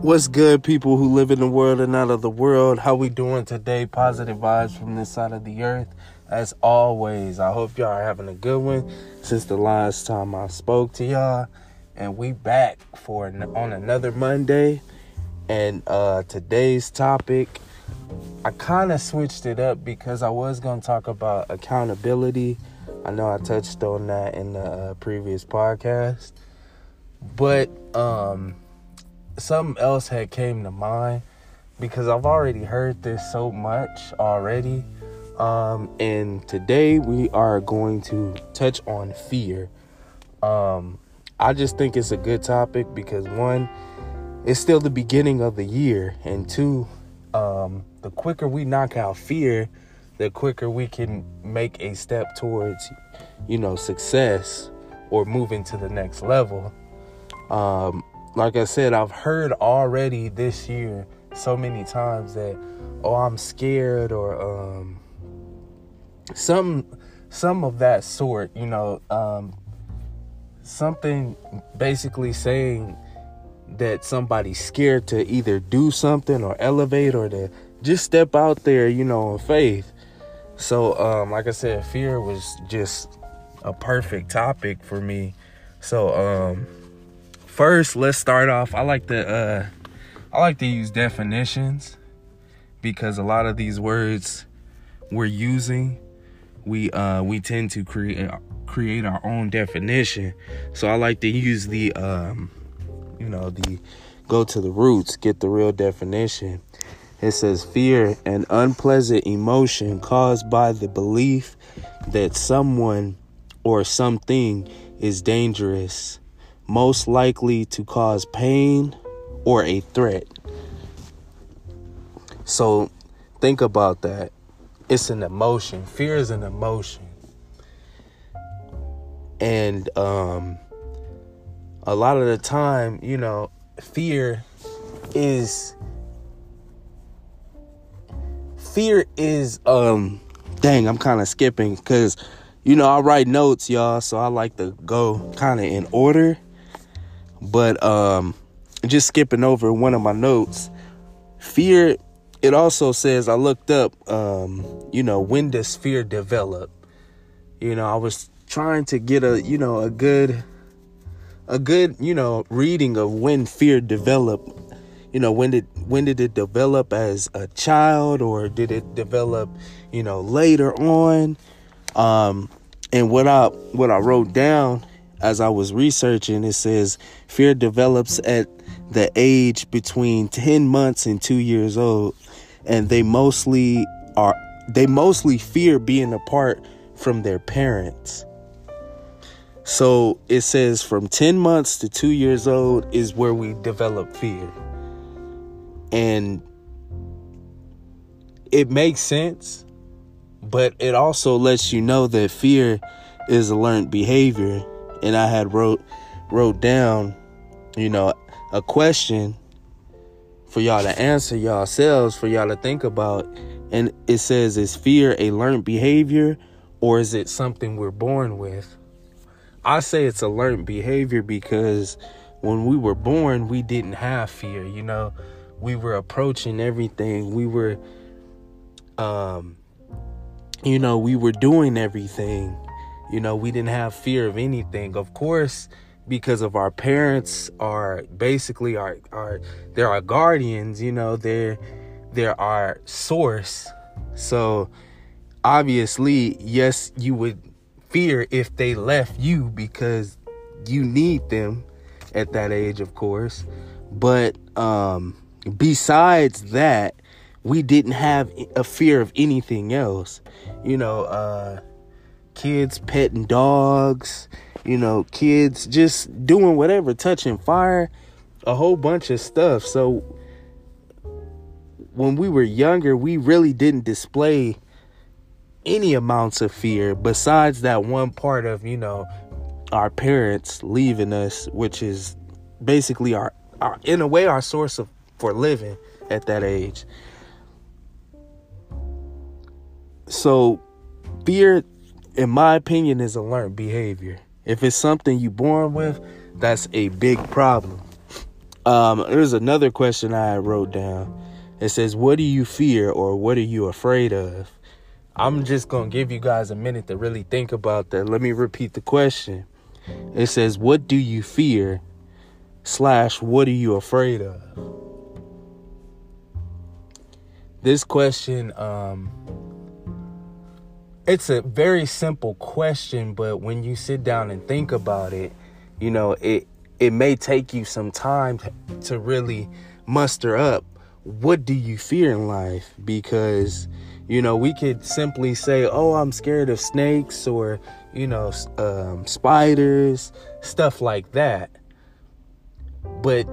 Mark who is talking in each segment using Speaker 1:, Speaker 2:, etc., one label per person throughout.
Speaker 1: What's good, people who live in the world and out of the world? How we doing today? Positive vibes from this side of the earth. As always, I hope y'all are having a good one since the last time I spoke to y'all. And we back for on another Monday. And uh today's topic, I kind of switched it up because I was going to talk about accountability. I know I touched on that in the uh, previous podcast. But um something else had came to mind because I've already heard this so much already. Um, and today we are going to touch on fear. Um, I just think it's a good topic because one, it's still the beginning of the year, and two, um, the quicker we knock out fear, the quicker we can make a step towards, you know, success or moving to the next level. Um, like I said, I've heard already this year so many times that, oh, I'm scared or um, some some of that sort. You know, um, something basically saying that somebody's scared to either do something or elevate or to just step out there, you know, in faith. So, um, like I said, fear was just a perfect topic for me. So, um, first let's start off. I like to uh i like to use definitions because a lot of these words we're using we uh we tend to create create our own definition. So i like to use the um you know the go to the roots get the real definition. It says fear an unpleasant emotion caused by the belief that someone or something is dangerous most likely to cause pain or a threat. So think about that. It's an emotion. Fear is an emotion. And um a lot of the time, you know, fear is fear is um dang, I'm kind of skipping cuz you know, I write notes, y'all, so I like to go kind of in order. But um, just skipping over one of my notes, fear. It also says I looked up. Um, you know, when does fear develop? You know, I was trying to get a you know a good a good you know reading of when fear developed you know when did when did it develop as a child or did it develop you know later on um and what i what i wrote down as I was researching, it says fear develops at the age between 10 months and 2 years old and they mostly are they mostly fear being apart from their parents. So it says from 10 months to 2 years old is where we develop fear. And it makes sense, but it also lets you know that fear is a learned behavior and I had wrote wrote down, you know, a question for y'all to answer yourselves, for y'all to think about. And it says, is fear a learned behavior or is it something we're born with? I say it's a learned behavior because when we were born, we didn't have fear, you know. We were approaching everything. We were um you know, we were doing everything you know, we didn't have fear of anything. Of course, because of our parents are basically our our they're our guardians, you know, they're they're our source. So obviously, yes, you would fear if they left you because you need them at that age, of course. But um besides that, we didn't have a fear of anything else. You know, uh kids petting dogs, you know, kids just doing whatever, touching fire, a whole bunch of stuff. So when we were younger, we really didn't display any amounts of fear besides that one part of, you know, our parents leaving us, which is basically our, our in a way our source of for living at that age. So fear in my opinion, is a learned behavior. If it's something you born with, that's a big problem. Um, there's another question I wrote down. It says, What do you fear or what are you afraid of? I'm just going to give you guys a minute to really think about that. Let me repeat the question. It says, What do you fear? Slash, what are you afraid of? This question, um, it's a very simple question, but when you sit down and think about it, you know, it it may take you some time to, really muster up what do you fear in life? Because you know we could simply say oh i'm scared of snakes or you know um, spiders stuff like that. But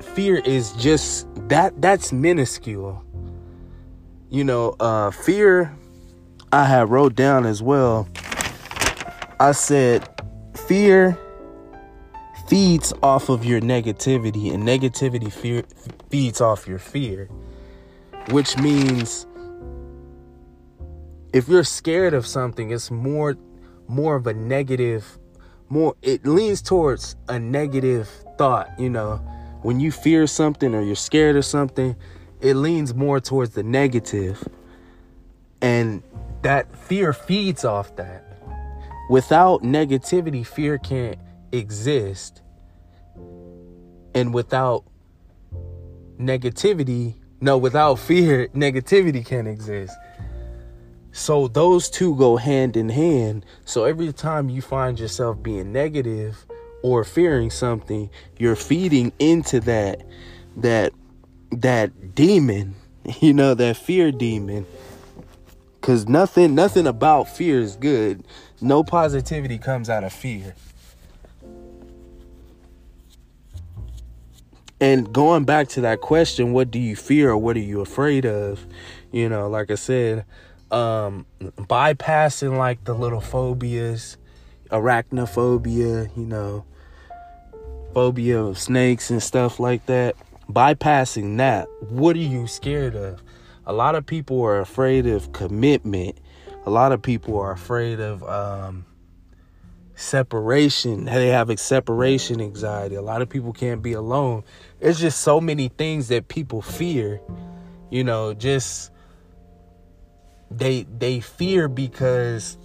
Speaker 1: fear is just that that's minuscule. You know uh fear i have wrote down as well i said fear feeds off of your negativity, and negativity fear, feeds off your fear, which means if you're scared of something, it's more more of a negative, more it leans towards a negative thought. You know, when you fear something or you're scared of something, it leans more towards the negative, and that fear feeds off that. Without negativity, fear can't exist and without negativity, no, without fear, negativity can't exist. So those two go hand in hand. So every time you find yourself being negative or fearing something, you're feeding into that that that demon, you know, that fear demon. Cuz nothing nothing about fear is good. No positivity comes out of fear. And going back to that question, what do you fear or what are you afraid of? You know, like I said, um, bypassing like the little phobias, arachnophobia, you know, phobia of snakes and stuff like that. Bypassing that, what are you scared of? A lot of people are afraid of commitment. A lot of people are afraid of um, separation. They have separation anxiety. A lot of people can't be alone. It's just so many things that people fear. You know, just they they fear because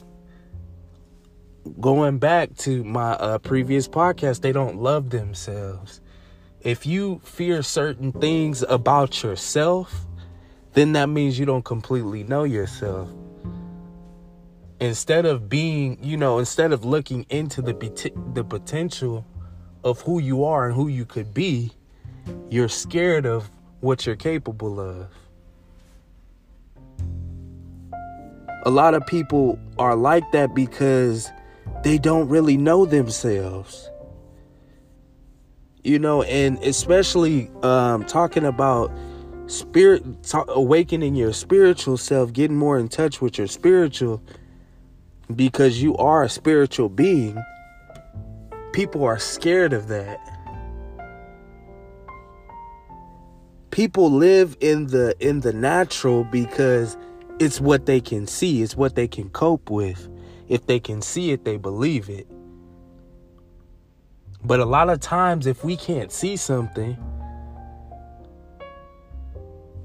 Speaker 1: going back to my uh, previous podcast, they don't love themselves. If you fear certain things about yourself, then that means you don't completely know yourself instead of being, you know, instead of looking into the the potential of who you are and who you could be, you're scared of what you're capable of. A lot of people are like that because they don't really know themselves. You know, and especially um, talking about spirit, awakening your spiritual self, getting more in touch with your spiritual because you are a spiritual being, people are scared of that. People live in the in the natural because it's what they can see, it's what they can cope with. If they can see it, they believe it. But a lot of times if we can't see something,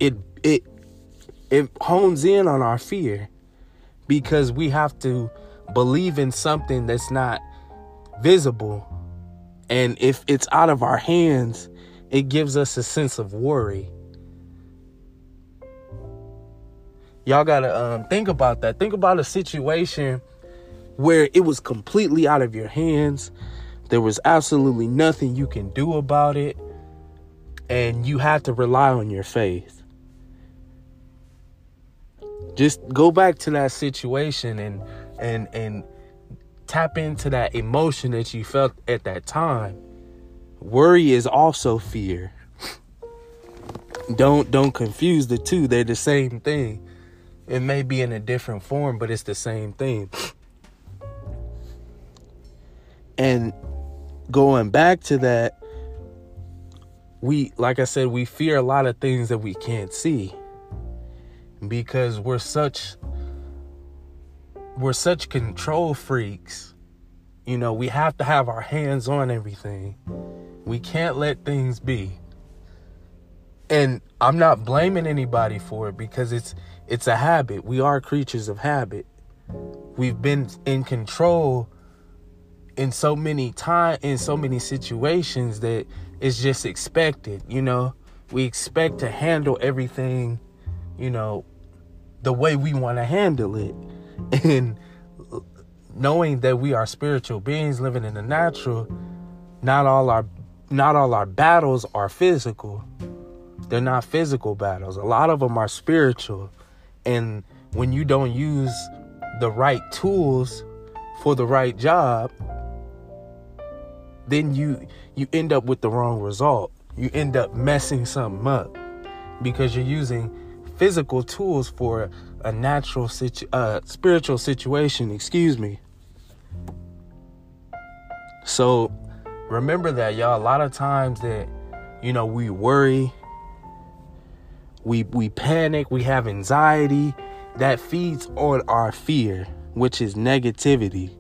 Speaker 1: it it it hones in on our fear because we have to believe in something that's not visible. And if it's out of our hands, it gives us a sense of worry. Y'all gotta um, think about that. Think about a situation where it was completely out of your hands. There was absolutely nothing you can do about it. And you had to rely on your faith just go back to that situation and and and tap into that emotion that you felt at that time. Worry is also fear. Don't don't confuse the two. They're the same thing. It may be in a different form but it's the same thing. And going back to that we like i said we fear a lot of things that we can't see because we're such we're such control freaks. You know, we have to have our hands on everything. We can't let things be. And I'm not blaming anybody for it because it's it's a habit. We are creatures of habit. We've been in control in so many time in so many situations that it's just expected, you know. We expect to handle everything, you know, the way we want to handle it. And knowing that we are spiritual beings living in the natural, not all our not all our battles are physical. They're not physical battles. A lot of them are spiritual. And when you don't use the right tools for the right job, then you you end up with the wrong result. You end up messing something up because you're using physical tools for a natural situ- uh, spiritual situation, excuse me. So remember that y'all a lot of times that you know we worry, we we panic, we have anxiety that feeds on our fear, which is negativity.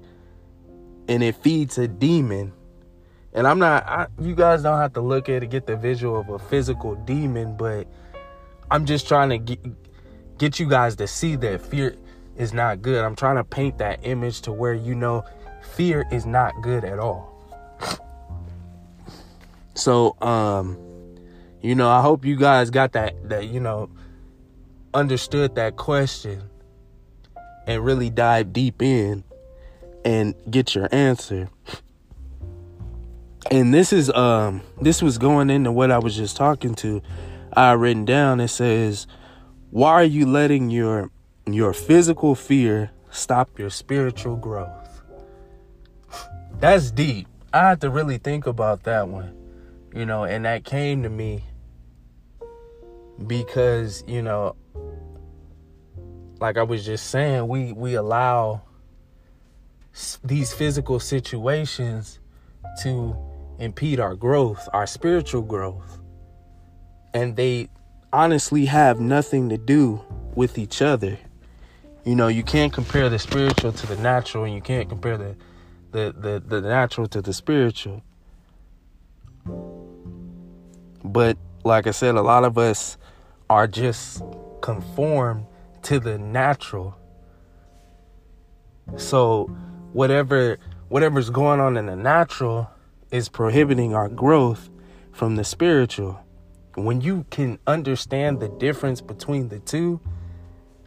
Speaker 1: And it feeds a demon. And I'm not I, you guys don't have to look at it get the visual of a physical demon, but I'm just trying to get get you guys to see that fear is not good. I'm trying to paint that image to where you know fear is not good at all. So, um, you know, I hope you guys got that that you know understood that question and really dive deep in and get your answer. And this is um this was going into what I was just talking to. I written down it says, "Why are you letting your your physical fear stop your spiritual growth?" That's deep. I had to really think about that one. You know, and that came to me because, you know, like I was just saying, we we allow these physical situations to impede our growth, our spiritual growth. And they honestly have nothing to do with each other. You know, you can't compare the spiritual to the natural and you can't compare the the the, the natural to the spiritual. But like I said, a lot of us are just conformed to the natural. So whatever whatever's going on in the natural is prohibiting our growth from the spiritual. When you can understand the difference between the two,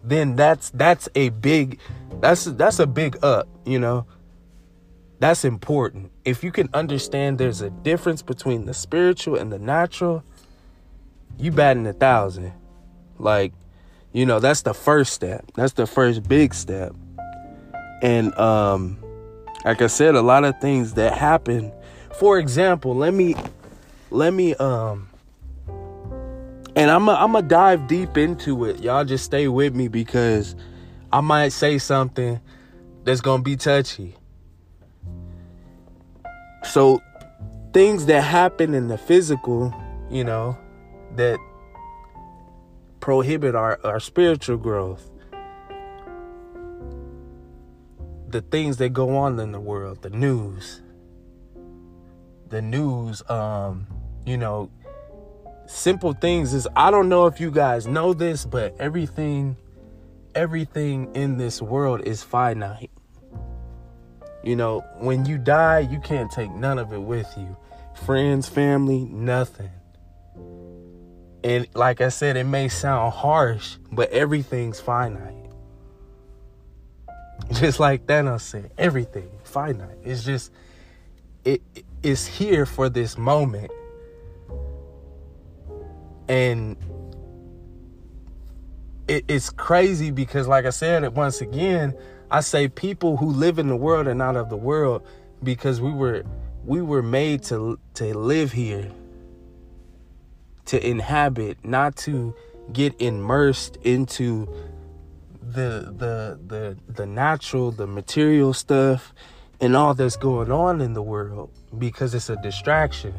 Speaker 1: then that's that's a big that's that's a big up, you know. That's important. If you can understand there's a difference between the spiritual and the natural, you batting a thousand. Like, you know, that's the first step. That's the first big step. And um like I said, a lot of things that happen. For example, let me let me um and I'm I'm gonna dive deep into it. Y'all just stay with me because I might say something that's gonna be touchy. So things that happen in the physical, you know, that prohibit our, our spiritual growth. The things that go on in the world, the news. The news, um, you know, simple things is I don't know if you guys know this, but everything everything in this world is finite. You know, when you die, you can't take none of it with you. Friends, family, nothing. And like I said, it may sound harsh, but everything's finite. Just like Thanos said, everything finite. It's just it is here for this moment. And it, it's crazy because like I said once again, I say people who live in the world are not of the world because we were we were made to to live here to inhabit not to get immersed into the the the the natural the material stuff and all that's going on in the world because it's a distraction.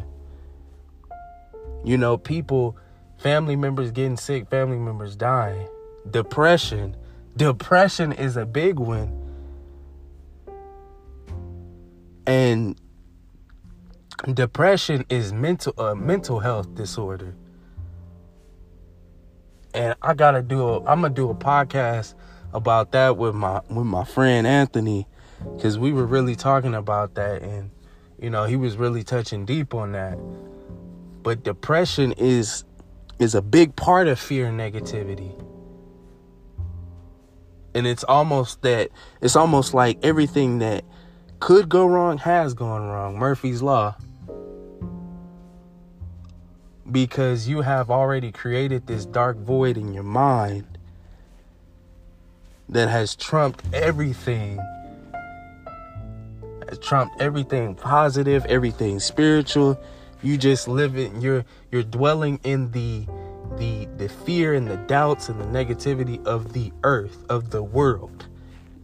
Speaker 1: You know people family members getting sick family members dying depression depression is a big one. And depression is mental a uh, mental health disorder. And I gotta do a I'm gonna do a podcast about that with my with my friend Anthony because we were really talking about that and you know he was really touching deep on that but depression is is a big part of fear and negativity. And it's almost that it's almost like everything that could go wrong has gone wrong. Murphy's law. Because you have already created this dark void in your mind that has trumped everything. Has trumped everything positive everything spiritual you just live it you're you're dwelling in the the the fear and the doubts and the negativity of the earth of the world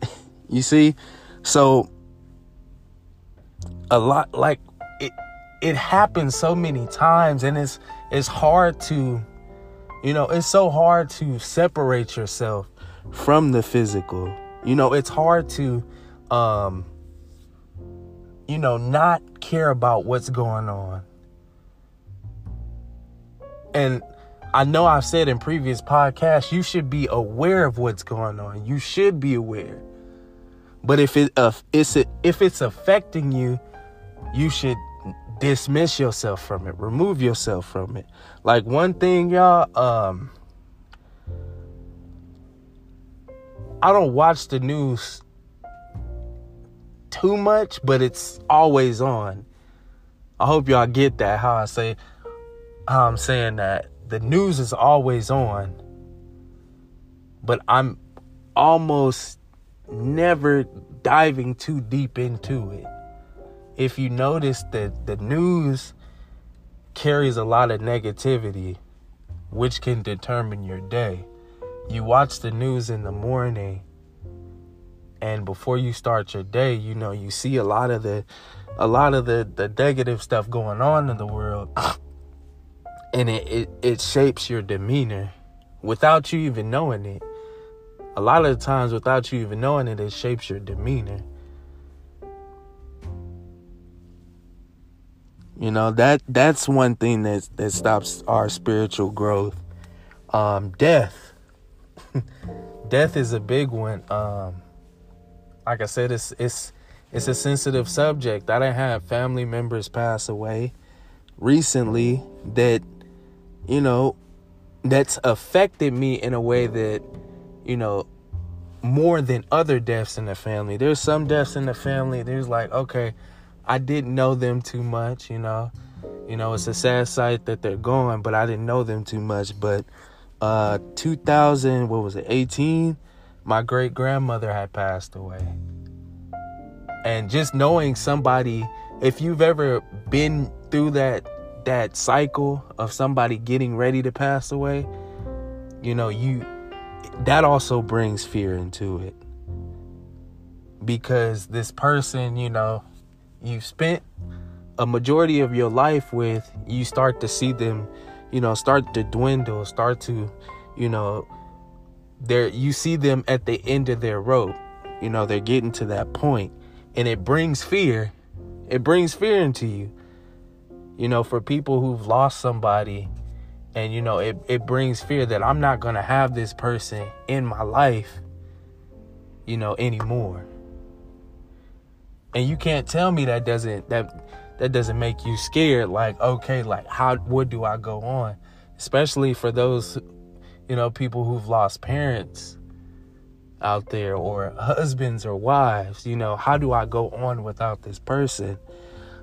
Speaker 1: you see so a lot like it it happens so many times and it's it's hard to you know it's so hard to separate yourself from the physical. You know, it's hard to um you know, not care about what's going on. And I know I've said in previous podcasts, you should be aware of what's going on. You should be aware. But if it uh, it's if it's affecting you, you should dismiss yourself from it, remove yourself from it. Like one thing, y'all, um, I don't watch the news too much, but it's always on. I hope y'all get that how I say I'm saying that the news is always on. But I'm almost never diving too deep into it. If you notice that the news carries a lot of negativity, which can determine your day you watch the news in the morning and before you start your day you know you see a lot of the a lot of the the negative stuff going on in the world and it, it it shapes your demeanor without you even knowing it a lot of the times without you even knowing it it shapes your demeanor you know that that's one thing that that stops our spiritual growth um death death is a big one. Um, like I said, it's it's it's a sensitive subject. I didn't have family members pass away recently that you know that's affected me in a way that you know more than other deaths in the family. There's some deaths in the family. There's like, okay, I didn't know them too much, you know. You know, it's a sad sight that they're gone, but I didn't know them too much. But uh 2000 what was it 18 my great grandmother had passed away and just knowing somebody if you've ever been through that that cycle of somebody getting ready to pass away you know you that also brings fear into it because this person you know you've spent a majority of your life with you start to see them you know, start to dwindle, start to, you know, there you see them at the end of their rope. You know, they're getting to that point and it brings fear. It brings fear into you. You know, for people who've lost somebody and you know, it it brings fear that I'm not going to have this person in my life you know anymore. And you can't tell me that doesn't that that doesn't make you scared like okay like how what do i go on especially for those you know people who've lost parents out there or husbands or wives you know how do i go on without this person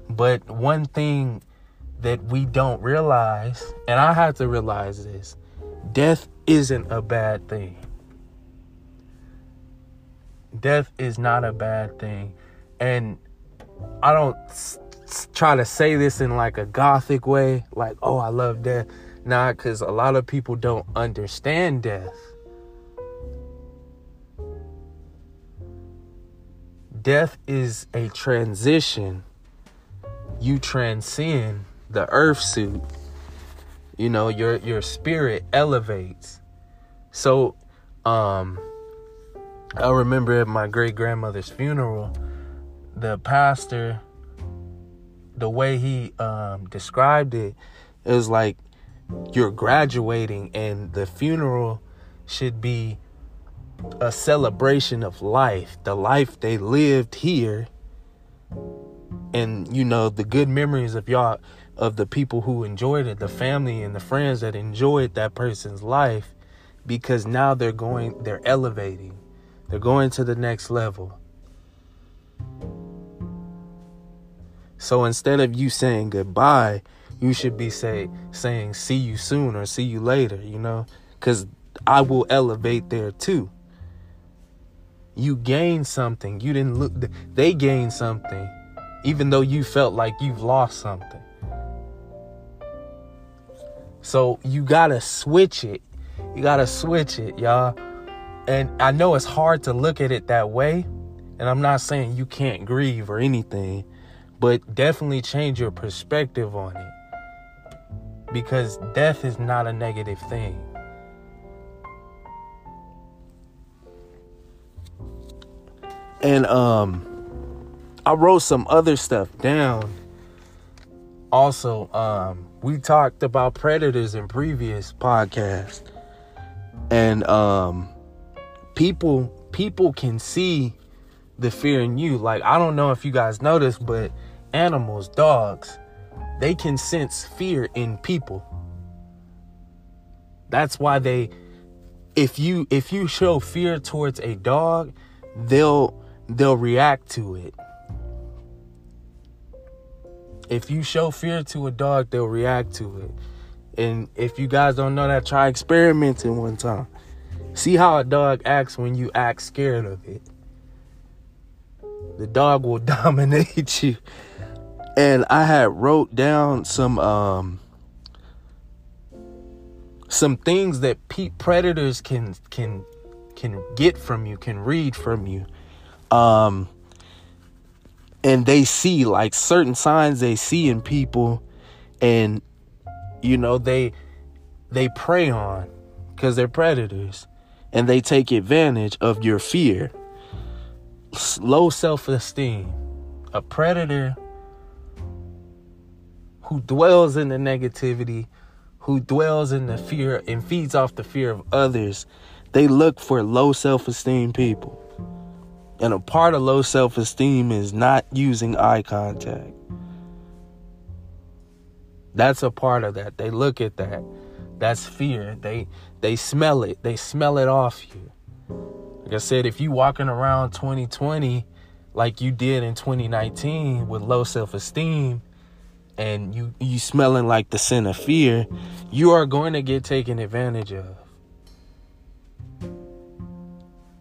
Speaker 1: but one thing that we don't realize and i have to realize this death isn't a bad thing death is not a bad thing and i don't try to say this in like a gothic way, like, oh, I love death. Nah, because a lot of people don't understand death. Death is a transition. You transcend the earth suit. You know, your your spirit elevates. So, um, I remember at my great grandmother's funeral, the pastor the way he um, described it, was like you're graduating, and the funeral should be a celebration of life, the life they lived here, and you know the good memories of y'all, of the people who enjoyed it, the family and the friends that enjoyed that person's life, because now they're going, they're elevating, they're going to the next level. So instead of you saying goodbye, you should be say saying see you soon or see you later, you know? Cuz I will elevate there too. You gain something. You didn't look they gain something even though you felt like you've lost something. So you got to switch it. You got to switch it, y'all. And I know it's hard to look at it that way, and I'm not saying you can't grieve or anything, but definitely change your perspective on it because death is not a negative thing. And um I wrote some other stuff down. Also, um we talked about predators in previous podcasts. And um people people can see the fear in you. Like I don't know if you guys noticed, but animals, dogs, they can sense fear in people. That's why they if you if you show fear towards a dog, they'll they'll react to it. If you show fear to a dog, they'll react to it. And if you guys don't know that, try experimenting one time. See how a dog acts when you act scared of it. The dog will dominate you and I had wrote down some um some things that pe- predators can can can get from you, can read from you. Um and they see like certain signs they see in people and you know they they prey on cuz they're predators and they take advantage of your fear. Low self-esteem. A predator who dwells in the negativity, who dwells in the fear and feeds off the fear of others, they look for low self esteem people. And a part of low self esteem is not using eye contact. That's a part of that. They look at that. That's fear. They they smell it. They smell it off you. Like I said, if you walking around 2020 like you did in 2019 with low self-esteem, and you you smelling like the sin of fear, you are going to get taken advantage of.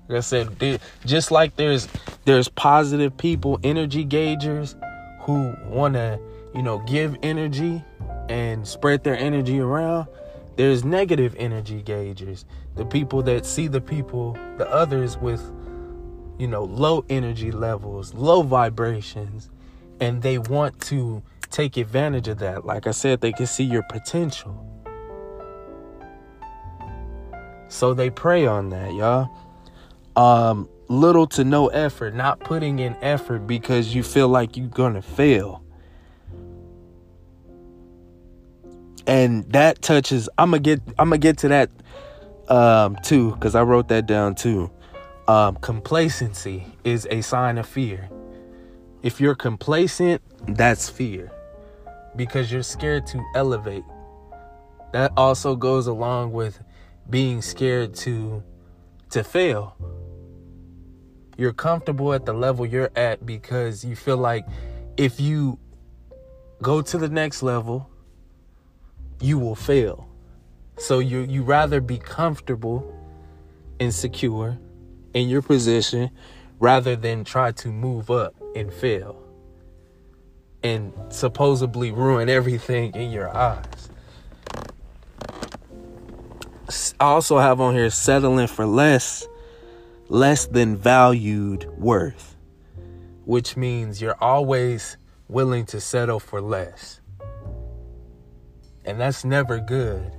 Speaker 1: Like I said, just like there's there's positive people, energy gaugers who want to, you know, give energy and spread their energy around. There's negative energy gaugers, the people that see the people, the others with, you know, low energy levels, low vibrations, and they want to take advantage of that. Like I said, they can see your potential. So they prey on that, y'all. Um, little to no effort, not putting in effort because you feel like you're gonna fail. And that touches I'm gonna get I'm gonna get to that um too, because I wrote that down too. Um, complacency is a sign of fear. If you're complacent, that's fear because you're scared to elevate. That also goes along with being scared to to fail. You're comfortable at the level you're at because you feel like if you go to the next level, you will fail. So you you rather be comfortable and secure in your position rather than try to move up and fail and supposedly ruin everything in your eyes. I also have on here settling for less, less than valued worth, which means you're always willing to settle for less. And that's never good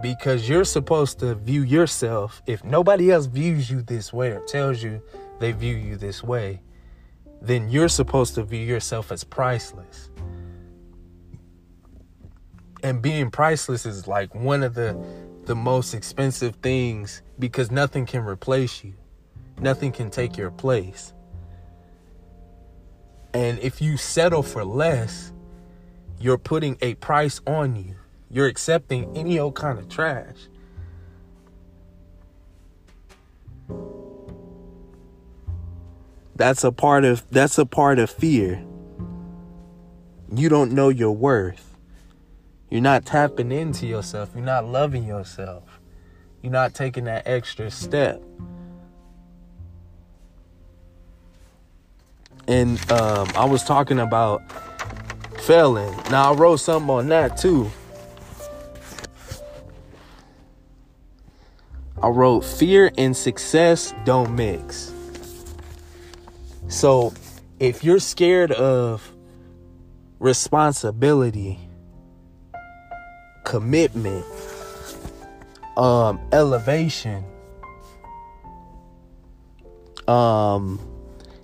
Speaker 1: because you're supposed to view yourself, if nobody else views you this way or tells you they view you this way, then you're supposed to view yourself as priceless. And being priceless is like one of the the most expensive things because nothing can replace you. Nothing can take your place. And if you settle for less, you're putting a price on you. You're accepting any old kind of trash. That's a part of that's a part of fear. You don't know your worth. You're not tapping into yourself. You're not loving yourself. You're not taking that extra step. And um, I was talking about failing. Now I wrote something on that too. I wrote fear and success don't mix. So if you're scared of responsibility, commitment, um, elevation, um,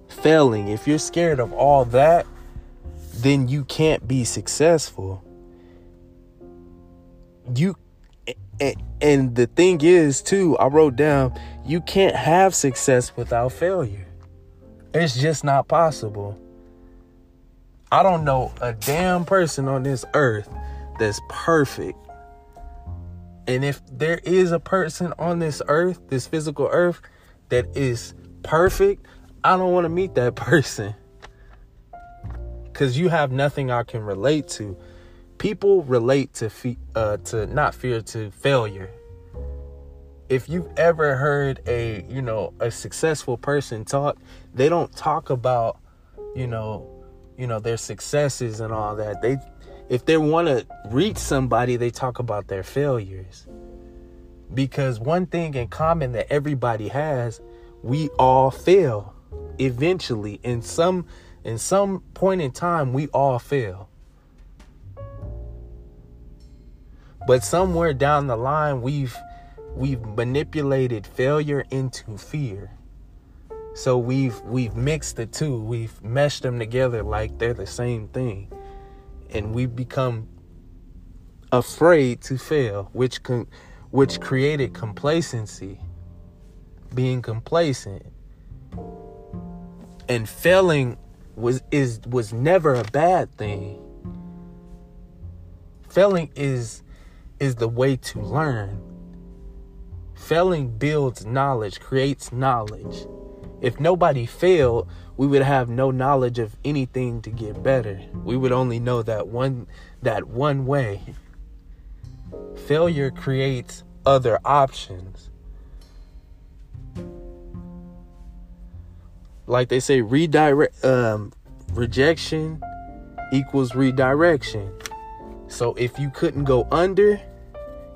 Speaker 1: failing, if you're scared of all that, then you can't be successful. You and the thing is too, I wrote down you can't have success without failure. It's just not possible. I don't know a damn person on this earth that's perfect. And if there is a person on this earth, this physical earth, that is perfect, I don't want to meet that person. Cuz you have nothing I can relate to. People relate to fe- uh to not fear to failure if you've ever heard a you know a successful person talk they don't talk about you know you know their successes and all that they if they want to reach somebody they talk about their failures because one thing in common that everybody has we all fail eventually in some in some point in time we all fail but somewhere down the line we've we've manipulated failure into fear. So we've we've mixed the two. We've meshed them together like they're the same thing. And we've become afraid to fail, which con- which created complacency. Being complacent. And failing was is was never a bad thing. Failing is is the way to learn Failing builds knowledge, creates knowledge. If nobody failed, we would have no knowledge of anything to get better. We would only know that one that one way. Failure creates other options. Like they say redirect um, rejection equals redirection. So if you couldn't go under,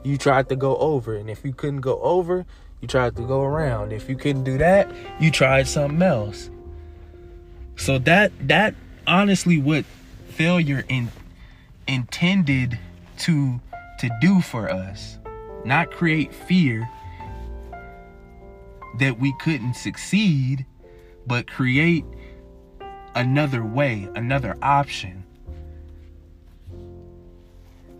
Speaker 1: you tried to go over. And if you couldn't go over, you tried to go around. If you couldn't do that, you tried something else. So that that honestly what failure in intended to to do for us. Not create fear that we couldn't succeed, but create another way, another option.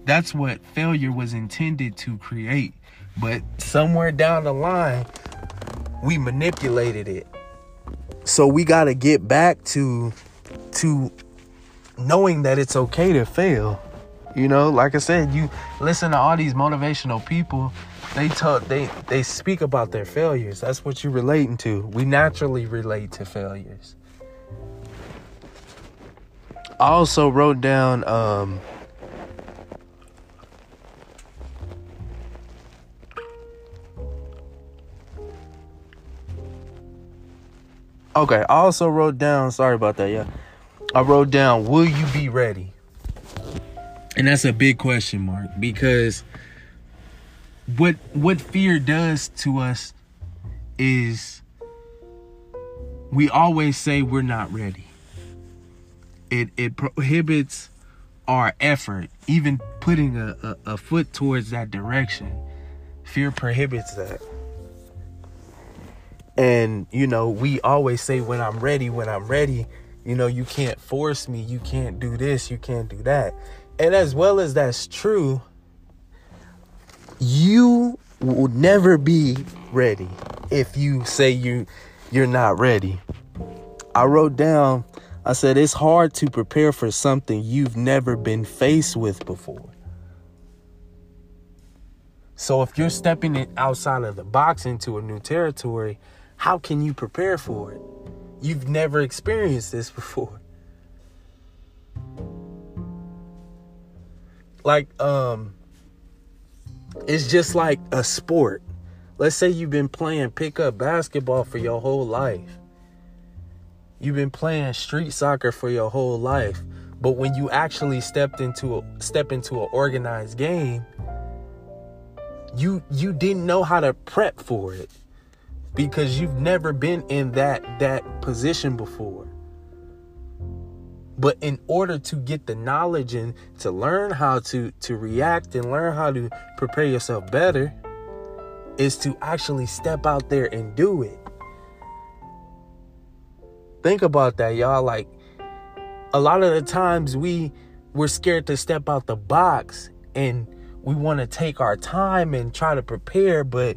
Speaker 1: That's what failure was intended to create. But somewhere down the line, we manipulated it. So we got to get back to to knowing that it's okay to fail. You know, like I said, you listen to all these motivational people, they talk they they speak about their failures. That's what you're relating to. We naturally relate to failures. I also wrote down um Okay, I also wrote down, sorry about that, yeah. I wrote down, will you be ready? And that's a big question mark because what what fear does to us is we always say we're not ready. It it prohibits our effort, even putting a, a, a foot towards that direction. Fear prohibits that. And, you know, we always say when I'm ready, when I'm ready. You know, you can't force me. You can't do this. You can't do that. And as well as that's true, you will never be ready if you say you you're not ready. I wrote down I said it's hard to prepare for something you've never been faced with before. So if you're stepping outside of the box into a new territory, how can you prepare for it? You've never experienced this before. Like um it's just like a sport. Let's say you've been playing pickup basketball for your whole life. You've been playing street soccer for your whole life. But when you actually stepped into a step into an organized game, you you didn't know how to prep for it because you've never been in that that position before. But in order to get the knowledge and to learn how to to react and learn how to prepare yourself better is to actually step out there and do it. Think about that, y'all. Like a lot of the times we we're scared to step out the box and we want to take our time and try to prepare, but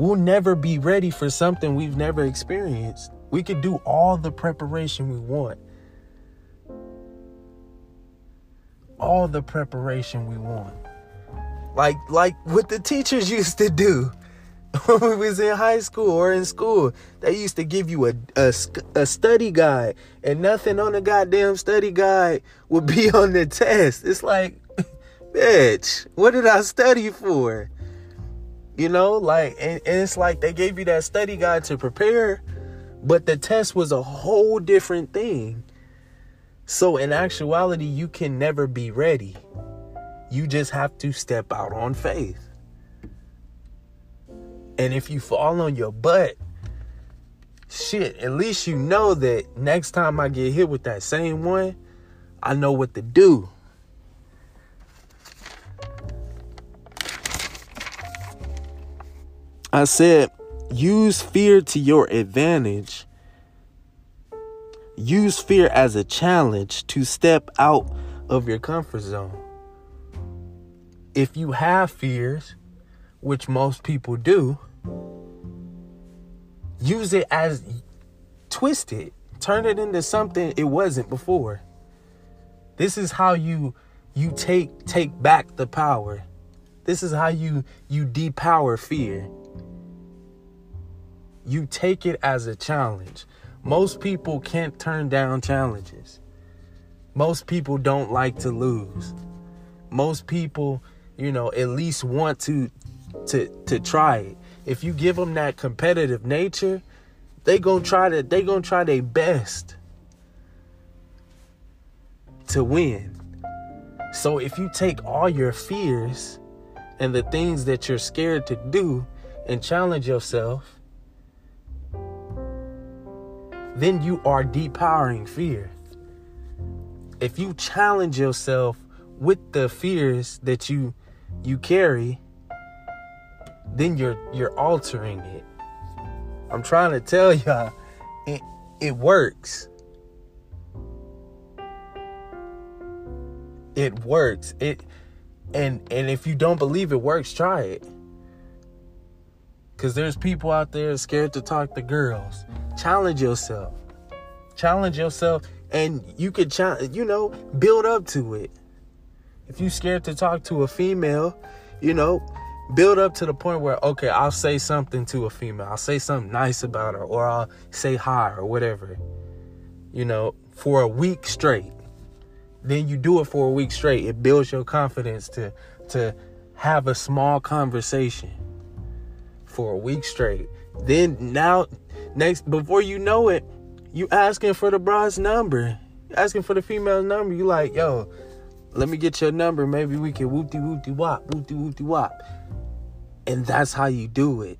Speaker 1: we'll never be ready for something we've never experienced. We could do all the preparation we want. All the preparation we want. Like like what the teachers used to do when we was in high school or in school. They used to give you a, a, a study guide and nothing on the goddamn study guide would be on the test. It's like, bitch, what did I study for? You know, like, and, and it's like they gave you that study guide to prepare, but the test was a whole different thing. So, in actuality, you can never be ready. You just have to step out on faith. And if you fall on your butt, shit, at least you know that next time I get hit with that same one, I know what to do. I said, use fear to your advantage. Use fear as a challenge to step out of your comfort zone. If you have fears, which most people do, use it as twist it, turn it into something it wasn't before. This is how you you take take back the power. This is how you you depower fear. You take it as a challenge. Most people can't turn down challenges. Most people don't like to lose. Most people, you know, at least want to to to try it. If you give them that competitive nature, they gonna try to they gonna try their best to win. So if you take all your fears and the things that you're scared to do and challenge yourself, then you are depowering fear. If you challenge yourself with the fears that you you carry, then you're you're altering it. I'm trying to tell y'all it it works. It works. It and and if you don't believe it works, try it. Cause there's people out there scared to talk to girls. Challenge yourself. Challenge yourself and you could challenge, you know, build up to it. If you're scared to talk to a female, you know, build up to the point where okay i'll say something to a female i'll say something nice about her or i'll say hi or whatever you know for a week straight then you do it for a week straight it builds your confidence to to have a small conversation for a week straight then now next before you know it you asking for the broad's number asking for the female's number you like yo let me get your number maybe we can whoop de whoop de wop whoop de whoop de wop and that's how you do it.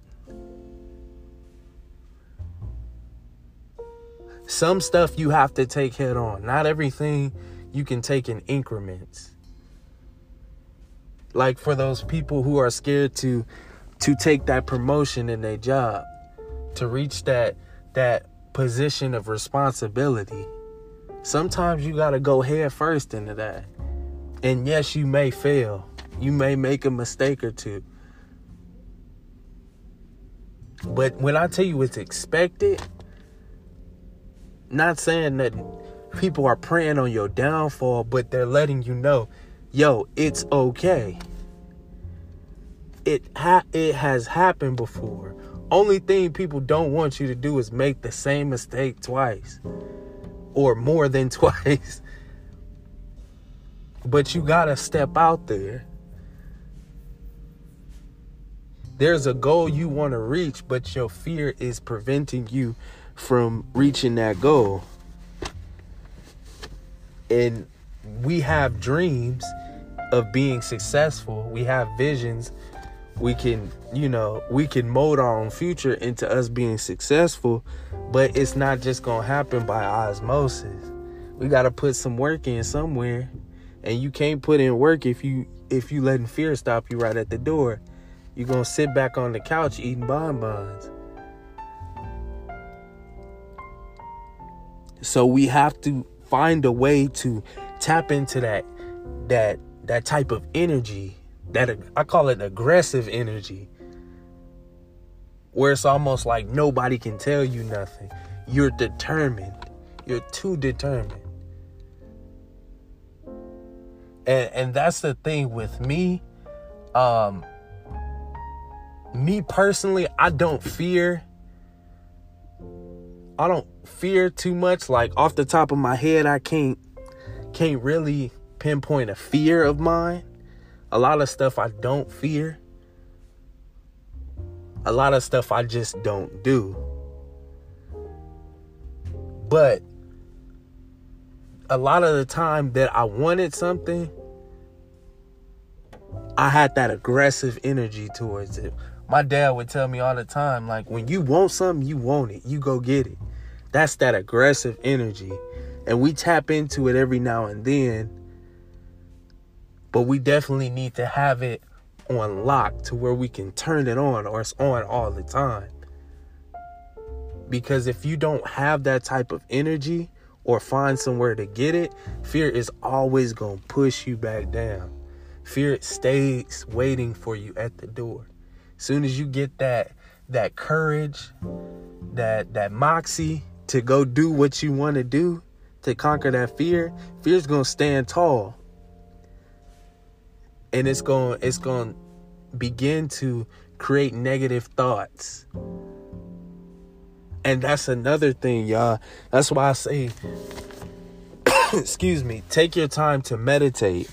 Speaker 1: Some stuff you have to take head on. Not everything you can take in increments. Like for those people who are scared to to take that promotion in their job, to reach that that position of responsibility. Sometimes you got to go head first into that. And yes, you may fail. You may make a mistake or two. But when I tell you it's expected, not saying that people are preying on your downfall, but they're letting you know, yo, it's okay. It ha- it has happened before. Only thing people don't want you to do is make the same mistake twice or more than twice. But you got to step out there. There's a goal you want to reach, but your fear is preventing you from reaching that goal. And we have dreams of being successful. We have visions. We can, you know, we can mold our own future into us being successful, but it's not just to happen by osmosis. We got to put some work in somewhere. And you can't put in work if you if you letting fear stop you right at the door. You're to sit back on the couch eating bonbons. So we have to find a way to tap into that that that type of energy that I call it aggressive energy where it's almost like nobody can tell you nothing. You're determined. You're too determined. And and that's the thing with me. Um me personally, I don't fear I don't fear too much. Like off the top of my head, I can't can't really pinpoint a fear of mine. A lot of stuff I don't fear. A lot of stuff I just don't do. But a lot of the time that I wanted something, I had that aggressive energy towards it. My dad would tell me all the time, like, when you want something, you want it. You go get it. That's that aggressive energy. And we tap into it every now and then. But we definitely need to have it on lock to where we can turn it on or it's on all the time. Because if you don't have that type of energy or find somewhere to get it, fear is always going to push you back down. Fear stays waiting for you at the door. As soon as you get that that courage, that that moxie, to go do what you want to do, to conquer that fear, fear's going to stand tall. And it's going it's going to begin to create negative thoughts. And that's another thing, y'all. That's why I say excuse me, take your time to meditate.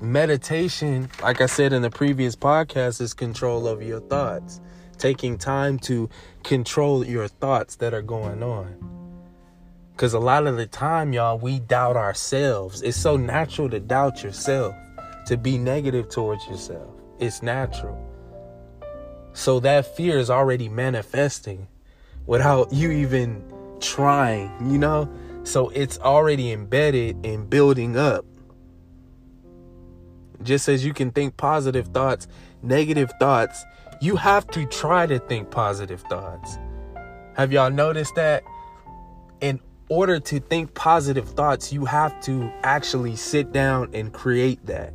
Speaker 1: Meditation, like I said in the previous podcast, is control over your thoughts taking time to control your thoughts that are going on. Because a lot of the time, y'all, we doubt ourselves. It's so natural to doubt yourself, to be negative towards yourself. It's natural. So that fear is already manifesting without you even trying, you know? So it's already embedded in building up. Just as you can think positive thoughts, negative thoughts you have to try to think positive thoughts. Have y'all noticed that? In order to think positive thoughts, you have to actually sit down and create that.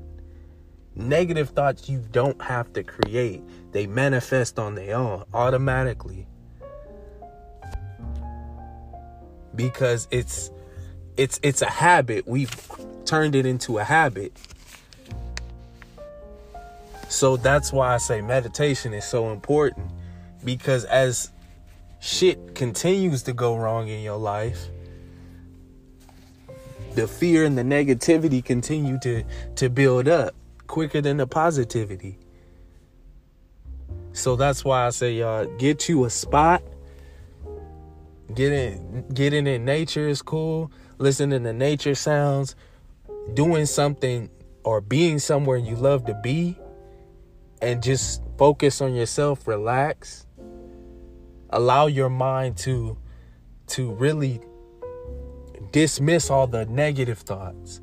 Speaker 1: Negative thoughts you don't have to create, they manifest on their own automatically. Because it's it's it's a habit. We've turned it into a habit. So that's why I say meditation is so important because as shit continues to go wrong in your life, the fear and the negativity continue to to build up quicker than the positivity. So that's why I say y'all get you a spot. Get in getting in nature is cool. Listening to nature sounds, doing something or being somewhere you love to be and just focus on yourself, relax. Allow your mind to to really dismiss all the negative thoughts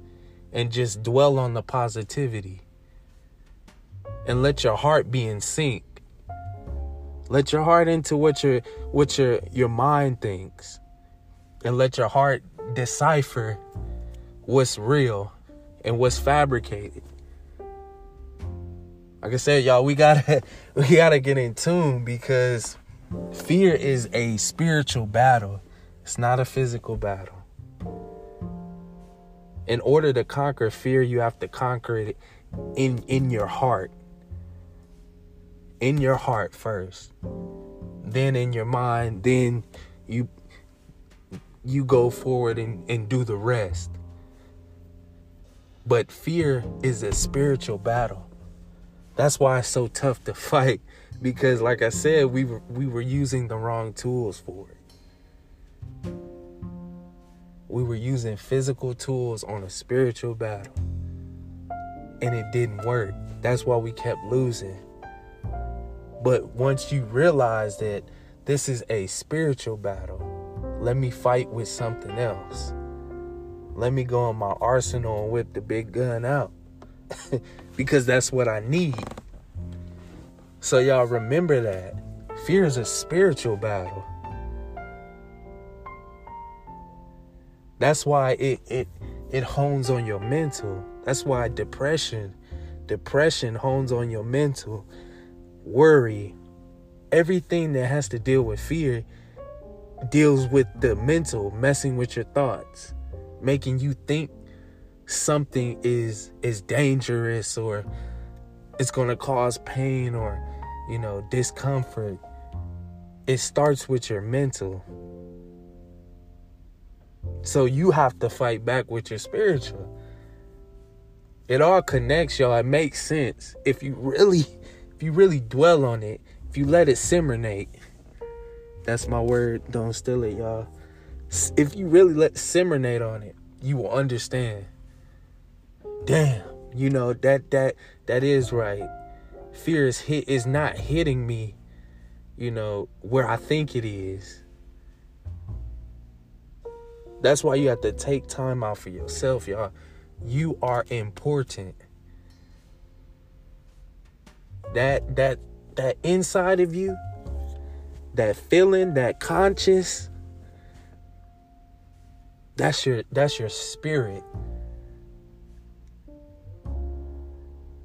Speaker 1: and just dwell on the positivity. And let your heart be in sync. Let your heart into what your what your your mind thinks. and let your heart decipher what's real and what's fabricated. Like I said, y'all, we gotta we gotta get in tune because fear is a spiritual battle. It's not a physical battle. In order to conquer fear, you have to conquer it in in your heart. In your heart first. Then in your mind, then you you go forward and, and do the rest. But fear is a spiritual battle. That's why it's so tough to fight because like I said, we were we were using the wrong tools for it. We were using physical tools on a spiritual battle. And it didn't work. That's why we kept losing. But once you realize that this is a spiritual battle, let me fight with something else. Let me go in my arsenal and whip the big gun out. because that's what I need. So, y'all remember that. Fear is a spiritual battle. That's why it it it hones on your mental. That's why depression depression hones on your mental. Worry, everything that has to deal with fear deals with the mental, messing with your thoughts, making you think something is is dangerous or it's going to cause pain or you know discomfort it starts with your mental so you have to fight back with your spiritual. It all connects y'all. It makes sense. If you really if you really dwell on it if you let it simmerinate that's my word don't steal it y'all. If you really let simmerinate on it you will understand. Damn, you know that that that is right. Fear is hit is not hitting me, you know, where I think it is. That's why you have to take time out for yourself, y'all. You are important. That that that inside of you, that feeling, that conscious, that's your that's your spirit.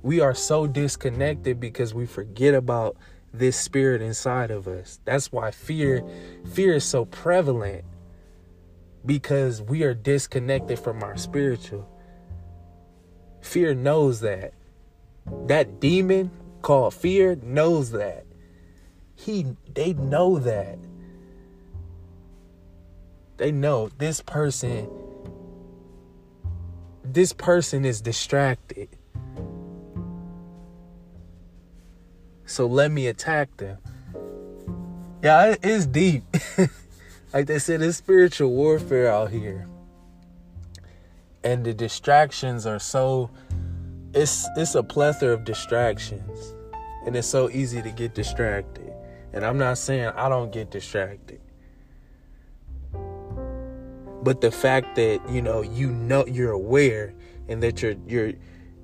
Speaker 1: we are so disconnected because we forget about this spirit inside of us. That's why fear fear is so prevalent because we are disconnected from our spiritual. Fear knows that. That demon called fear knows that. He they know that. They know this person this person is distracted So let me attack them. Yeah, it's deep. like they said, it's spiritual warfare out here. And the distractions are so it's it's a plethora of distractions. And it's so easy to get distracted. And I'm not saying I don't get distracted. But the fact that, you know, you know you're aware and that you're you're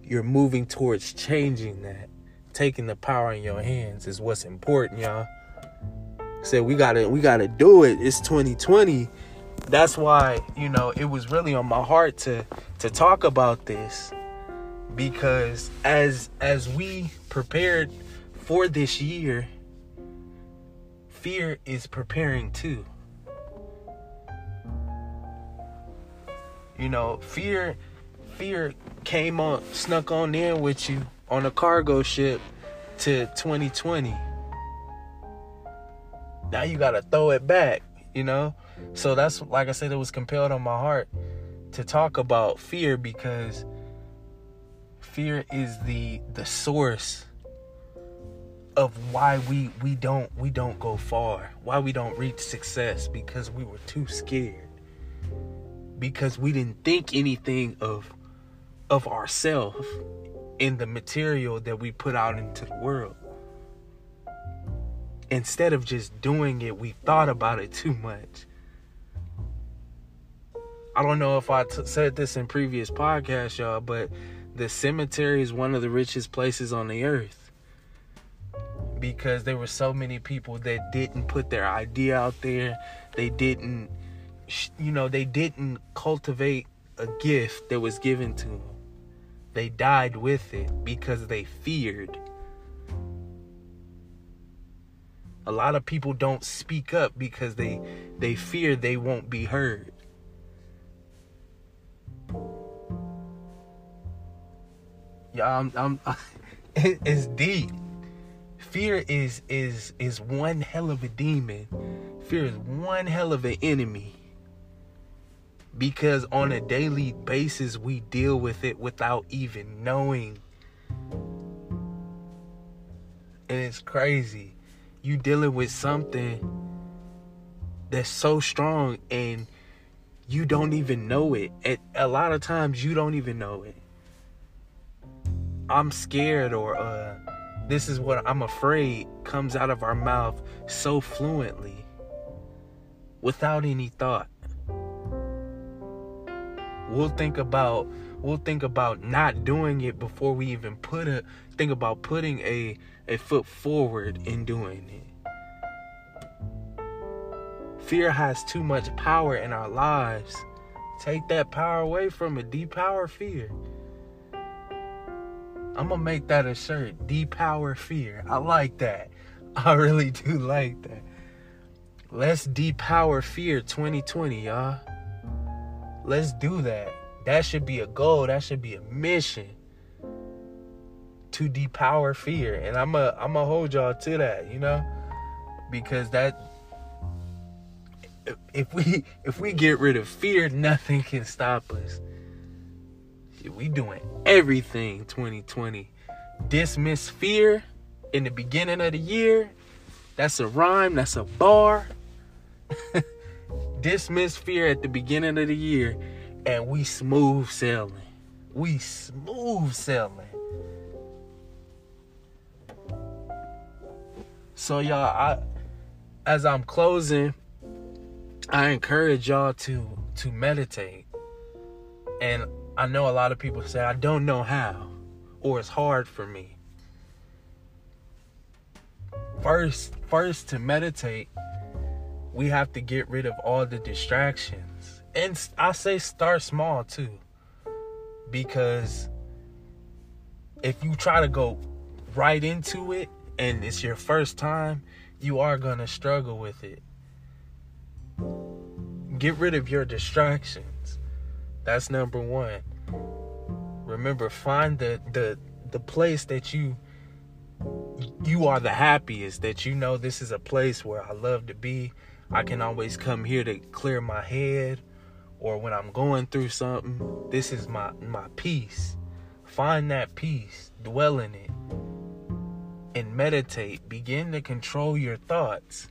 Speaker 1: you're moving towards changing that taking the power in your hands is what's important, y'all. Said we gotta we gotta do it. It's 2020. That's why, you know, it was really on my heart to to talk about this. Because as as we prepared for this year, fear is preparing too. You know, fear fear came on snuck on in with you on a cargo ship to 2020. Now you gotta throw it back, you know? So that's like I said, it was compelled on my heart to talk about fear because fear is the the source of why we we don't we don't go far why we don't reach success because we were too scared because we didn't think anything of of ourselves in the material that we put out into the world. Instead of just doing it, we thought about it too much. I don't know if I t- said this in previous podcasts, y'all, but the cemetery is one of the richest places on the earth because there were so many people that didn't put their idea out there. They didn't you know, they didn't cultivate a gift that was given to them. They died with it because they feared. A lot of people don't speak up because they they fear they won't be heard. Yeah, I'm, I'm it's deep. Fear is is is one hell of a demon. Fear is one hell of an enemy because on a daily basis we deal with it without even knowing. And it's crazy. You dealing with something that's so strong and you don't even know it. And a lot of times you don't even know it. I'm scared or uh this is what I'm afraid comes out of our mouth so fluently without any thought we'll think about we'll think about not doing it before we even put a think about putting a a foot forward in doing it. Fear has too much power in our lives. Take that power away from it. Depower fear. I'm gonna make that a shirt. Depower fear. I like that. I really do like that. Let's depower fear 2020 y'all. Let's do that. That should be a goal. That should be a mission to depower fear. And I'm a I'm gonna hold y'all to that, you know? Because that if we if we get rid of fear, nothing can stop us. We doing everything 2020. Dismiss fear in the beginning of the year. That's a rhyme, that's a bar. dismiss fear at the beginning of the year and we smooth sailing. We smooth sailing. So y'all, I as I'm closing, I encourage y'all to to meditate. And I know a lot of people say I don't know how or it's hard for me. First, first to meditate, we have to get rid of all the distractions. And I say start small too. Because if you try to go right into it and it's your first time, you are going to struggle with it. Get rid of your distractions. That's number 1. Remember find the the the place that you you are the happiest that you know this is a place where I love to be I can always come here to clear my head or when I'm going through something, this is my my peace. Find that peace, dwell in it. And meditate, begin to control your thoughts.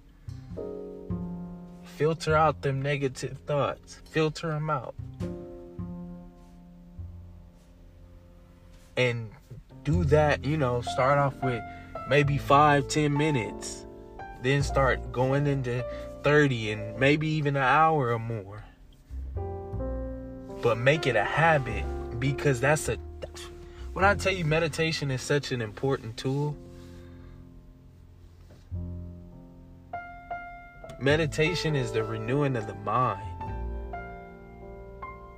Speaker 1: Filter out them negative thoughts. Filter them out. And do that, you know, start off with maybe five, ten minutes. Then start going into 30 and maybe even an hour or more. But make it a habit because that's a when I tell you meditation is such an important tool. Meditation is the renewing of the mind.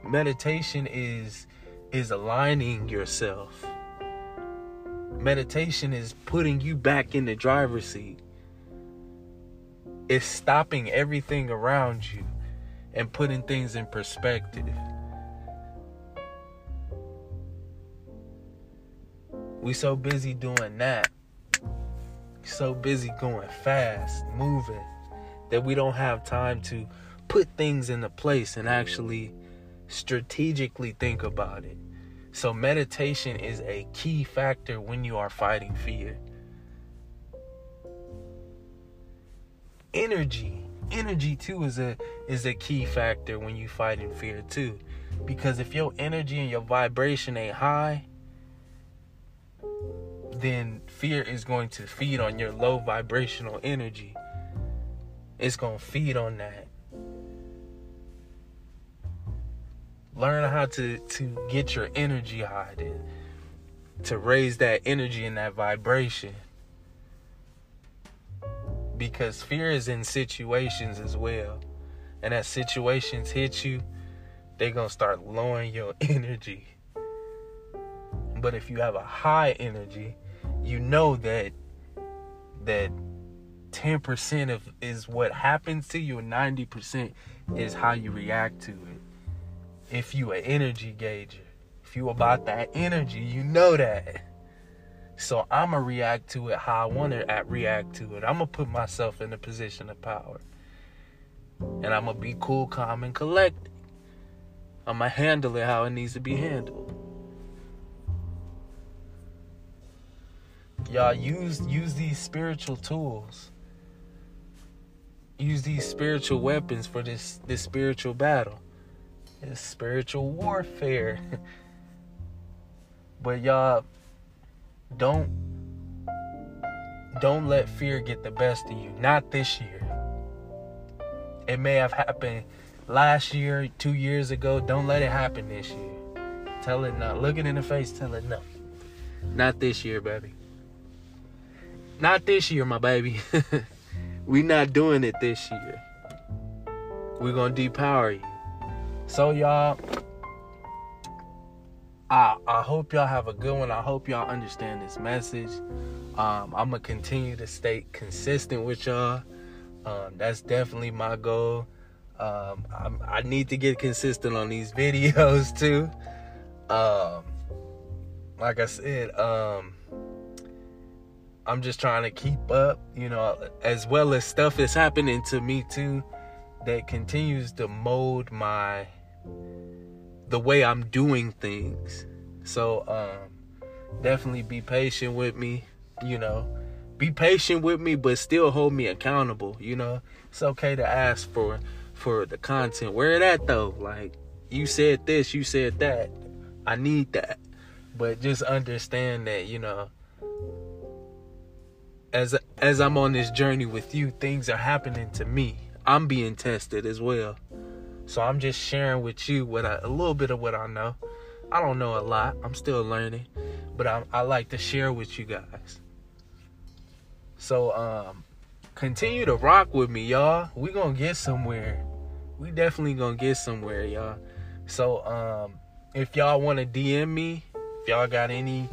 Speaker 1: Meditation is is aligning yourself. Meditation is putting you back in the driver's seat it's stopping everything around you and putting things in perspective. We so busy doing that. So busy going fast, moving that we don't have time to put things into place and actually strategically think about it. So meditation is a key factor when you are fighting fear. energy energy too is a is a key factor when you fight in fear too because if your energy and your vibration ain't high then fear is going to feed on your low vibrational energy it's going to feed on that learn how to to get your energy high to, to raise that energy and that vibration because fear is in situations as well. and as situations hit you, they're gonna start lowering your energy. But if you have a high energy, you know that that 10% of is what happens to you and 90% is how you react to it. If you an energy gauger, if you about that energy, you know that. So I'ma react to it how I want to react to it. I'ma put myself in a position of power. And I'ma be cool, calm, and collected. I'ma handle it how it needs to be handled. Y'all use use these spiritual tools. Use these spiritual weapons for this this spiritual battle. This spiritual warfare. but y'all don't don't let fear get the best of you. Not this year. It may have happened last year, two years ago. Don't let it happen this year. Tell it no. Look it in the face. Tell it no. Not this year, baby. Not this year, my baby. we not doing it this year. We're gonna depower you. So y'all, I I hope y'all have a good one. I hope y'all understand this message. Um, I'm gonna continue to stay consistent with y'all. Um, that's definitely my goal. Um, i need to get consistent on these videos too. Um, like I said, um, I'm just trying to keep up, you know, as well as stuff is happening to me too that continues to mold my the way I'm doing things. So um definitely be patient with me, you know. Be patient with me but still hold me accountable, you know. It's okay to ask for for the content. Where it at though? Like you said this, you said that. I need that. But just understand that, you know, as as I'm on this journey with you, things are happening to me. I'm being tested as well. So I'm just sharing with you what I, a little bit of what I know. I don't know a lot. I'm still learning, but I, I like to share with you guys. So um, continue to rock with me, y'all. We gonna get somewhere. We definitely gonna get somewhere, y'all. So um, if y'all want to DM me, if y'all got any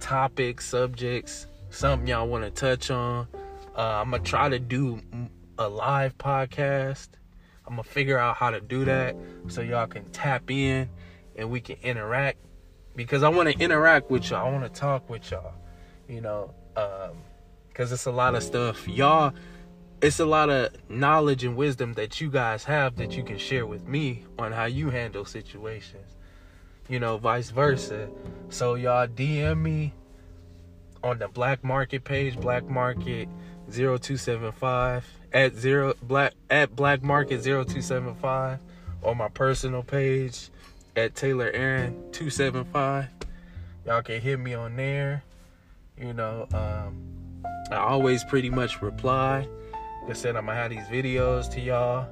Speaker 1: topics, subjects, something y'all want to touch on. Uh, I'm gonna try to do a live podcast. I'm gonna figure out how to do that so y'all can tap in and we can interact because I want to interact with y'all. I want to talk with y'all. You know, um, because it's a lot of stuff y'all. It's a lot of knowledge and wisdom that you guys have that you can share with me on how you handle situations. You know, vice versa. So y'all DM me on the black market page, black market 0275 at zero black at black market 0275 on my personal page at Taylor Aaron 275. Y'all can hit me on there. You know, um, I always pretty much reply. Like I said, I'm gonna have these videos to y'all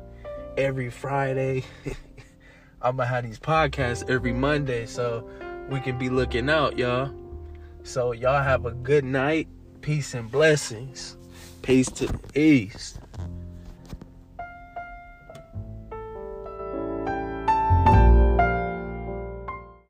Speaker 1: every Friday. I'm gonna have these podcasts every Monday, so we can be looking out, y'all. So y'all have a good night. Peace and blessings. Peace to the east.